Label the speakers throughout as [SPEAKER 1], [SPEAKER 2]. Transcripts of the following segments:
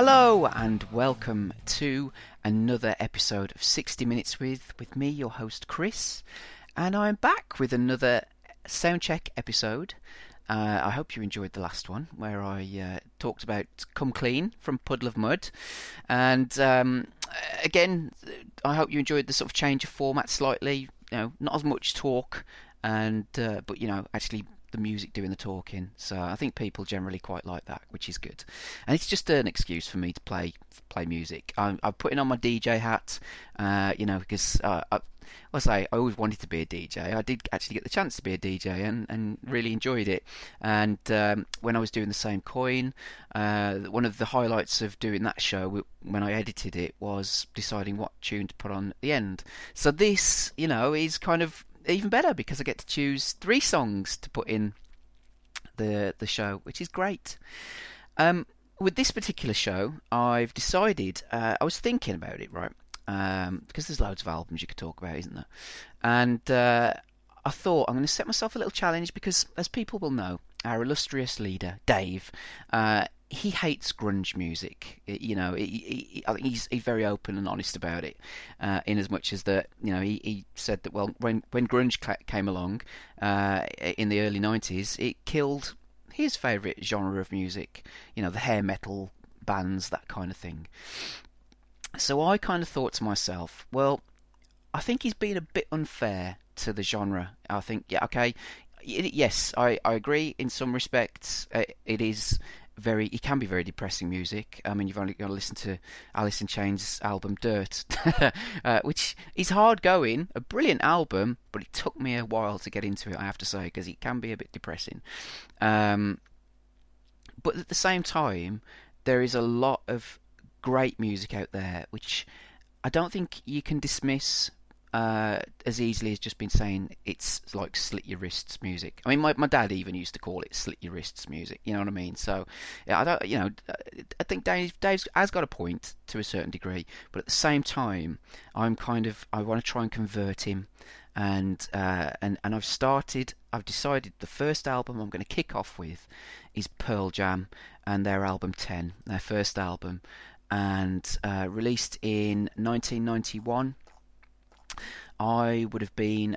[SPEAKER 1] Hello and welcome to another episode of 60 Minutes with with me, your host Chris, and I'm back with another soundcheck episode. Uh, I hope you enjoyed the last one where I uh, talked about "Come Clean" from Puddle of Mudd. and um, again, I hope you enjoyed the sort of change of format slightly. You know, not as much talk, and uh, but you know, actually the music doing the talking. So I think people generally quite like that, which is good. And it's just an excuse for me to play play music. I'm, I'm putting on my DJ hat, uh, you know, because uh, I, I say I always wanted to be a DJ. I did actually get the chance to be a DJ and, and really enjoyed it. And um, when I was doing the same coin, uh, one of the highlights of doing that show when I edited it was deciding what tune to put on at the end. So this, you know, is kind of even better because I get to choose three songs to put in the the show, which is great. Um, with this particular show, I've decided. Uh, I was thinking about it, right? Um, because there's loads of albums you could talk about, isn't there? And uh, I thought I'm going to set myself a little challenge because, as people will know, our illustrious leader Dave uh, he hates grunge music. You know, he, he, he's, he's very open and honest about it. Uh, in as much as that, you know, he, he said that well, when when grunge came along uh, in the early '90s, it killed his favourite genre of music. You know, the hair metal bands, that kind of thing. So I kind of thought to myself, well, I think he's been a bit unfair to the genre. I think, yeah, okay, yes, I, I agree in some respects. Uh, it is very it can be very depressing music. I mean, you've only got to listen to Alice in Chains' album Dirt, uh, which is hard going, a brilliant album, but it took me a while to get into it. I have to say because it can be a bit depressing. Um, but at the same time, there is a lot of great music out there, which I don't think you can dismiss uh, as easily as just been saying it's like slit your wrists music. I mean, my, my dad even used to call it slit your wrists music. You know what I mean? So, yeah, I don't, you know, I think Dave Dave has got a point to a certain degree, but at the same time, I'm kind of I want to try and convert him, and uh, and and I've started. I've decided the first album I'm going to kick off with is Pearl Jam and their album Ten, their first album, and uh, released in 1991 I would have been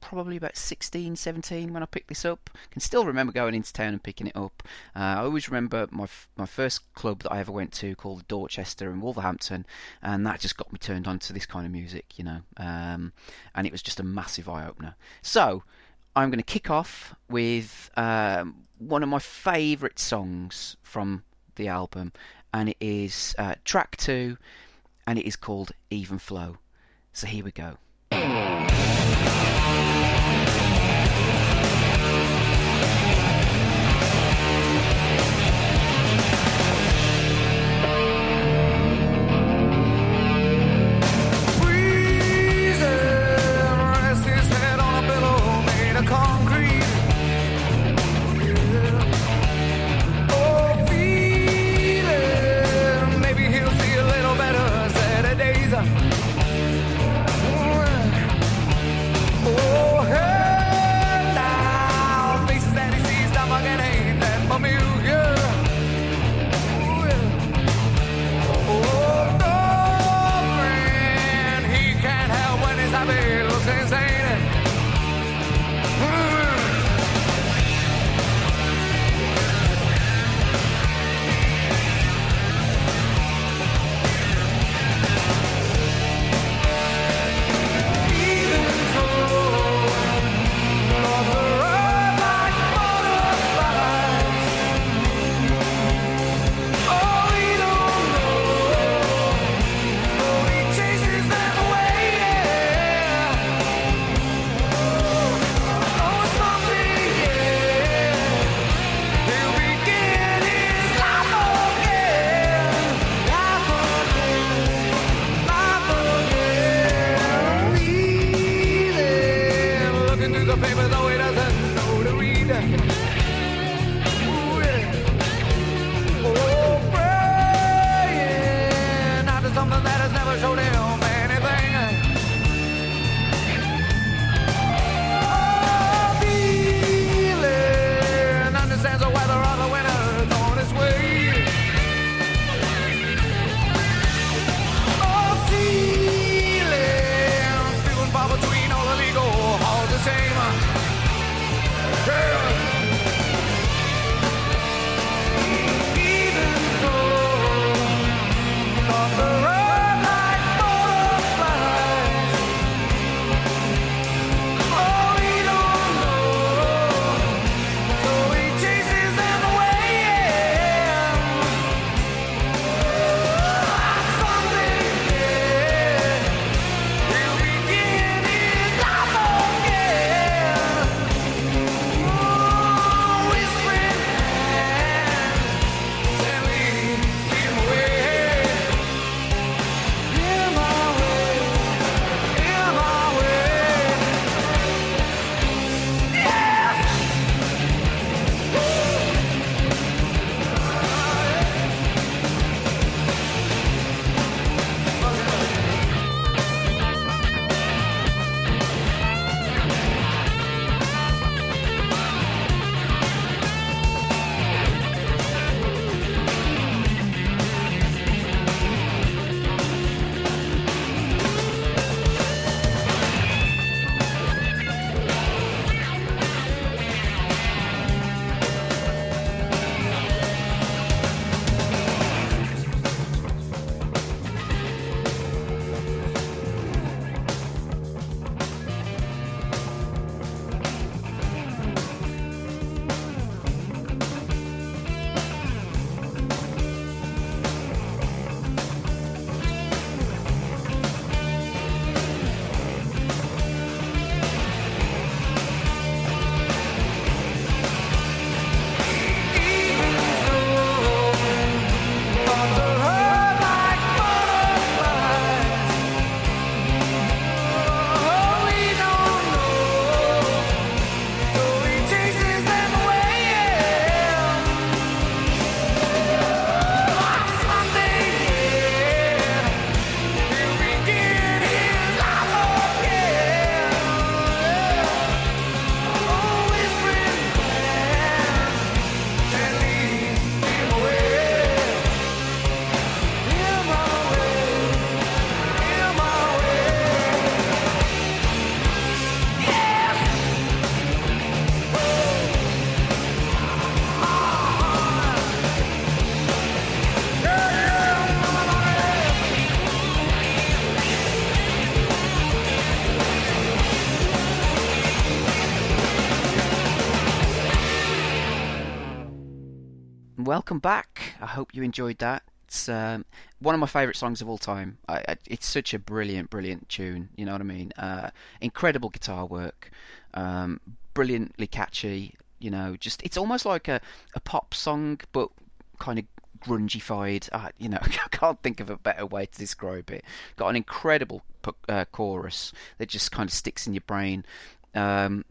[SPEAKER 1] probably about 16, 17 when I picked this up. Can still remember going into town and picking it up. Uh, I always remember my f- my first club that I ever went to called Dorchester in Wolverhampton, and that just got me turned on to this kind of music, you know. Um, and it was just a massive eye opener. So I'm going to kick off with um, one of my favourite songs from the album, and it is uh, track two, and it is called Even Flow. So here we go. Welcome back. I hope you enjoyed that. It's um, one of my favourite songs of all time. I, I, it's such a brilliant, brilliant tune. You know what I mean? Uh, incredible guitar work, um, brilliantly catchy. You know, just it's almost like a, a pop song, but kind of grungified. Uh, you know, I can't think of a better way to describe it. Got an incredible uh, chorus that just kind of sticks in your brain. Um,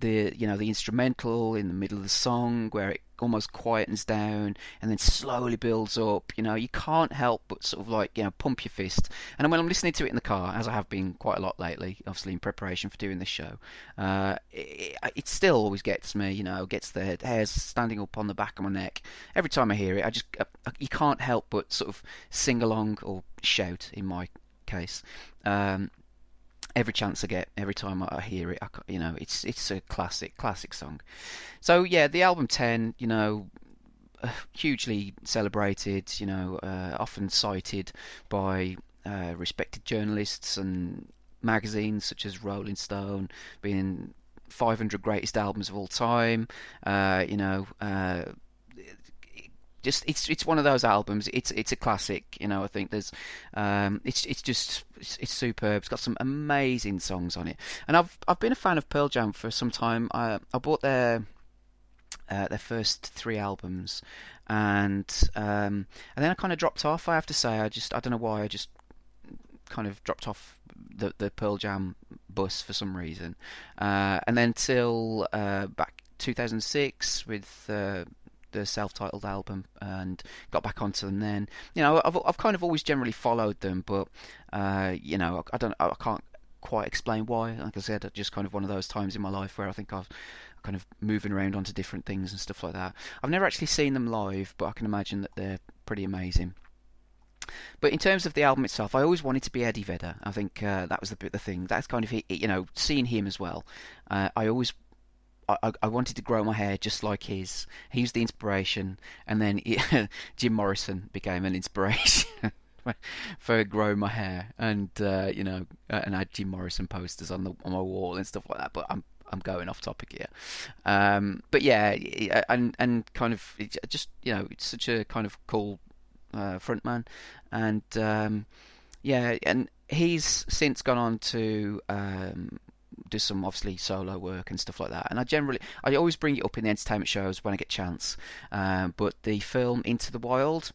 [SPEAKER 1] the you know the instrumental in the middle of the song where it almost quietens down and then slowly builds up. You know, you can't help but sort of like you know pump your fist. And when I'm listening to it in the car, as I have been quite a lot lately, obviously in preparation for doing this show, uh, it, it, still always gets me. You know, gets the hairs standing up on the back of my neck every time I hear it. I just uh, you can't help but sort of sing along or shout in my case. Um, every chance I get, every time I hear it, I, you know, it's it's a classic, classic song. So yeah, the album Ten, you know, uh, hugely celebrated, you know, uh, often cited by uh, respected journalists and magazines such as Rolling Stone, being 500 greatest albums of all time. Uh, you know uh, just it's it's one of those albums. It's it's a classic, you know. I think there's um, it's it's just it's, it's, superb. It's got some amazing songs on it, and I've I've been a fan of Pearl Jam for some time. I I bought their uh, their first three albums, and um, and then I kind of dropped off. I have to say, I just I don't know why I just kind of dropped off the the Pearl Jam bus for some reason, uh, and then till uh, back 2006 with uh, the self-titled album and got back onto them then. You know, I've I've kind of always generally followed them, but uh, you know, I don't I can't quite explain why. Like I said, just kind of one of those times in my life where I think I've kind of moving around onto different things and stuff like that. I've never actually seen them live, but I can imagine that they're pretty amazing. But in terms of the album itself, I always wanted to be Eddie Vedder. I think uh, that was the the thing. That's kind of you know seeing him as well. Uh, I always I, I wanted to grow my hair just like his. He was the inspiration, and then Jim Morrison became an inspiration for growing my hair, and uh, you know, uh, and I had Jim Morrison posters on the on my wall and stuff like that. But I'm I'm going off topic here. Um, but yeah, and and kind of just you know, it's such a kind of cool uh, frontman, and um, yeah, and he's since gone on to um, do some obviously solo work and stuff like that. And I generally, I always bring it up in the entertainment shows when I get chance. Um, but the film Into the Wild.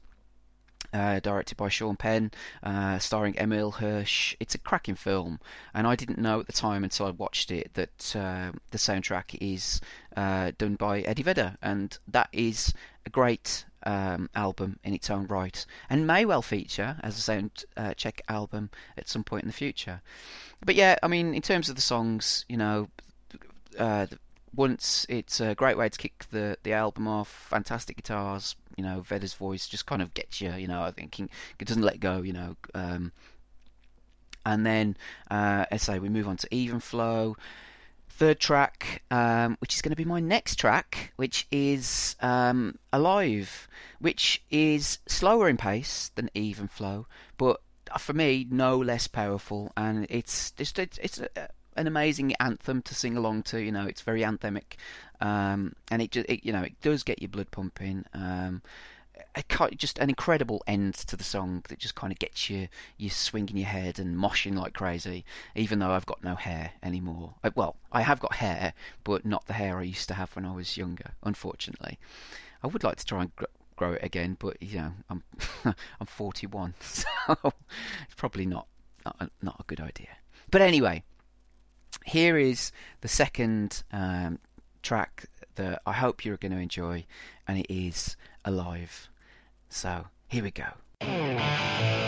[SPEAKER 1] Uh, directed by Sean Penn, uh, starring Emile Hirsch. It's a cracking film, and I didn't know at the time until I watched it that uh, the soundtrack is uh, done by Eddie Vedder, and that is a great um, album in its own right, and may well feature as a sound uh, check album at some point in the future. But yeah, I mean, in terms of the songs, you know, uh, once it's a great way to kick the the album off. Fantastic guitars, you know, Vedder's voice just kind of gets you, you know. I think it doesn't let go, you know. Um, and then, uh, I say, we move on to Even Flow. Third track, um, which is going to be my next track, which is um, Alive, which is slower in pace than Even Flow, but for me, no less powerful. And it's just it's, it's a, an amazing anthem to sing along to. You know, it's very anthemic, um, and it just it, you know it does get your blood pumping. Um, just an incredible end to the song that just kind of gets you you swinging your head and moshing like crazy. Even though I've got no hair anymore. Uh, well, I have got hair, but not the hair I used to have when I was younger. Unfortunately, I would like to try and grow it again, but you know I'm I'm 41, so it's probably not not a, not a good idea. But anyway, here is the second um, track that I hope you're going to enjoy, and it is Alive. So here we go.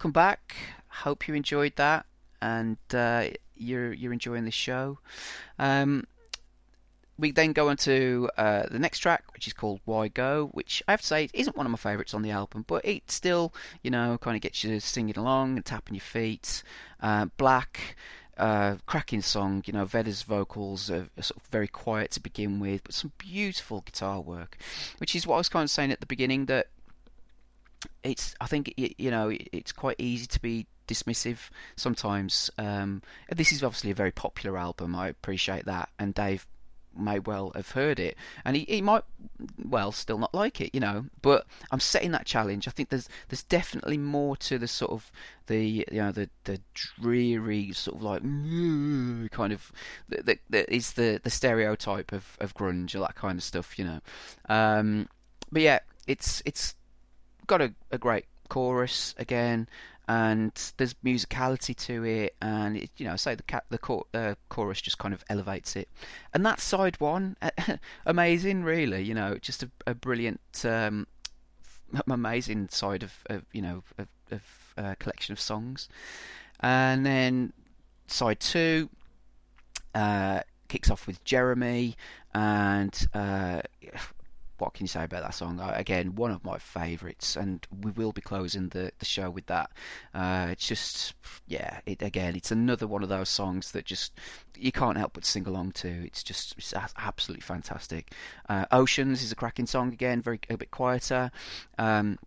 [SPEAKER 1] Welcome back. Hope you enjoyed that. and uh, you're you're enjoying this show. Um, we then go on to uh, the next track, which is called Why Go, which I have to say isn't one of my favourites on the album, but it still, you know, kind of gets you singing along and tapping your feet. Uh, Black, uh, cracking song, you know, Vedder's vocals are, are, sort of very quiet to begin with, but some beautiful guitar work, which is what I was kind of saying at the beginning that it's, I think, you know, it's quite easy to be dismissive sometimes. Um, this is obviously a very popular album, I appreciate that, and Dave may well have heard it, and he, he might well still not like it, you know. But I'm setting that challenge. I think there's there's definitely more to the sort of the you know the the dreary sort of like kind of that is the the stereotype of of grunge or that kind of stuff, you know. Um, but yeah, it's it's got a, a great chorus again and there's musicality to it, and it, you know, say the the cor- uh, chorus just kind of elevates it, and that side one, amazing, really, you know, just a, a brilliant, um, amazing side of, of you know, of, of uh, collection of songs, and then side two uh, kicks off with Jeremy, and uh, what can you say about that song? Again, one of my favourites, and we will be closing the, the show with that. Uh, it's just, yeah, it again, it's another one of those songs that just you can't help but sing along to. It's just it's absolutely fantastic. Uh, Oceans is a cracking song again, very a bit quieter. Um,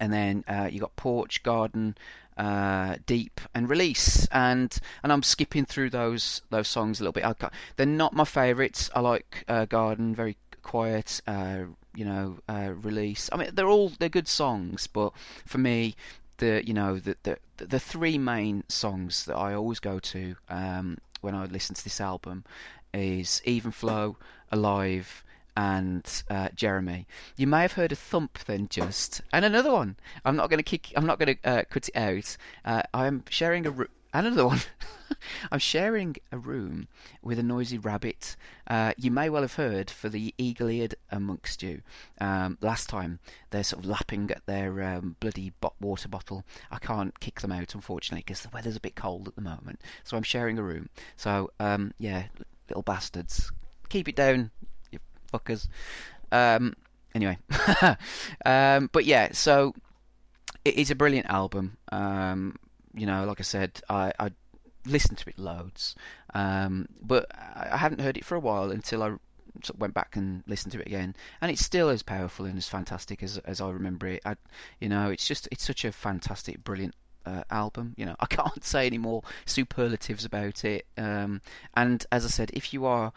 [SPEAKER 1] and then uh, you got Porch, Garden, uh, Deep, and Release, and and I'm skipping through those those songs a little bit. they're not my favourites. I like uh, Garden, very quiet, uh, you know, uh, release. I mean, they're all they're good songs, but for me, the you know the the the three main songs that I always go to um, when I listen to this album is Even Flow, Alive, and uh, Jeremy. You may have heard a thump then just, and another one. I'm not going to kick. I'm not going to uh, cut it out. Uh, I'm sharing a another one. I'm sharing a room with a noisy rabbit. Uh, you may well have heard for the eagle-eared amongst you. Um, last time they're sort of lapping at their um, bloody water bottle. I can't kick them out unfortunately because the weather's a bit cold at the moment. So I'm sharing a room. So um, yeah, little bastards, keep it down, you fuckers. Um, anyway, um, but yeah, so it is a brilliant album. Um, you know, like I said, I, I listened to it loads, um, but I haven't heard it for a while until I sort of went back and listened to it again, and it's still as powerful and as fantastic as as I remember it. I, you know, it's just it's such a fantastic, brilliant uh, album. You know, I can't say any more superlatives about it. Um, and as I said, if you are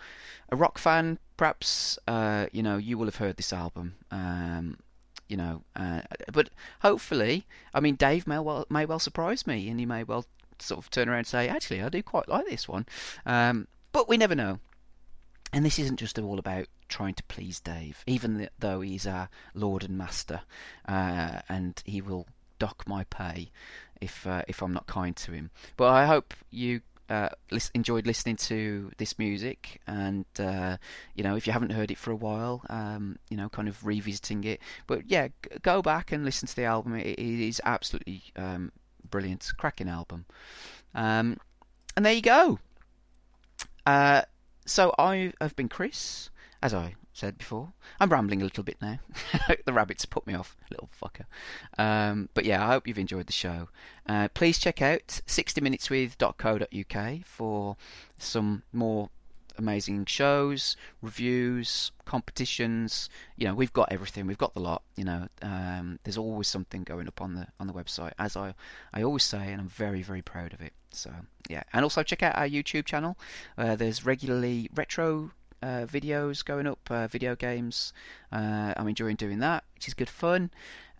[SPEAKER 1] a rock fan, perhaps uh, you know you will have heard this album. Um, you know. Uh, but hopefully, I mean, Dave may well may well surprise me, and he may well sort of turn around and say, actually, I do quite like this one. Um, but we never know. And this isn't just all about trying to please Dave, even though he's our Lord and Master, uh, and he will dock my pay if uh, if I'm not kind to him. But I hope you uh, enjoyed listening to this music, and uh, you know, if you haven't heard it for a while, um, you know, kind of revisiting it. But yeah, g- go back and listen to the album. it, it is absolutely um, brilliant, cracking album. Um, and there you go. Uh, so I have been Chris, as I said before. I'm rambling a little bit now. the rabbits put me off, little fucker. Um, but yeah, I hope you've enjoyed the show. Uh, please check out 60minuteswith.co.uk for some more amazing shows, reviews, competitions. You know, we've got everything. We've got the lot. You know, um, there's always something going up on the on the website, as I I always say, and I'm very very proud of it. So yeah, and also check out our YouTube channel. Uh, there's regularly retro uh, videos going up, uh, video games. Uh, I'm enjoying doing that, which is good fun.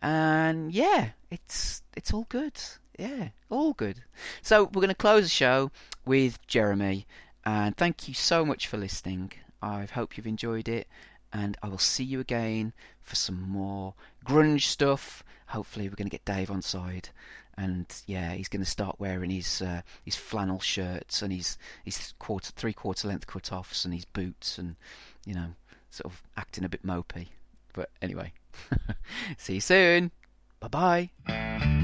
[SPEAKER 1] And yeah, it's it's all good. Yeah, all good. So we're going to close the show with Jeremy. And thank you so much for listening. I hope you've enjoyed it. And I will see you again for some more grunge stuff. Hopefully, we're going to get Dave on side and yeah, he's going to start wearing his uh, his flannel shirts and his his quarter three quarter length cut offs and his boots and you know sort of acting a bit mopey. But anyway, see you soon. Bye bye.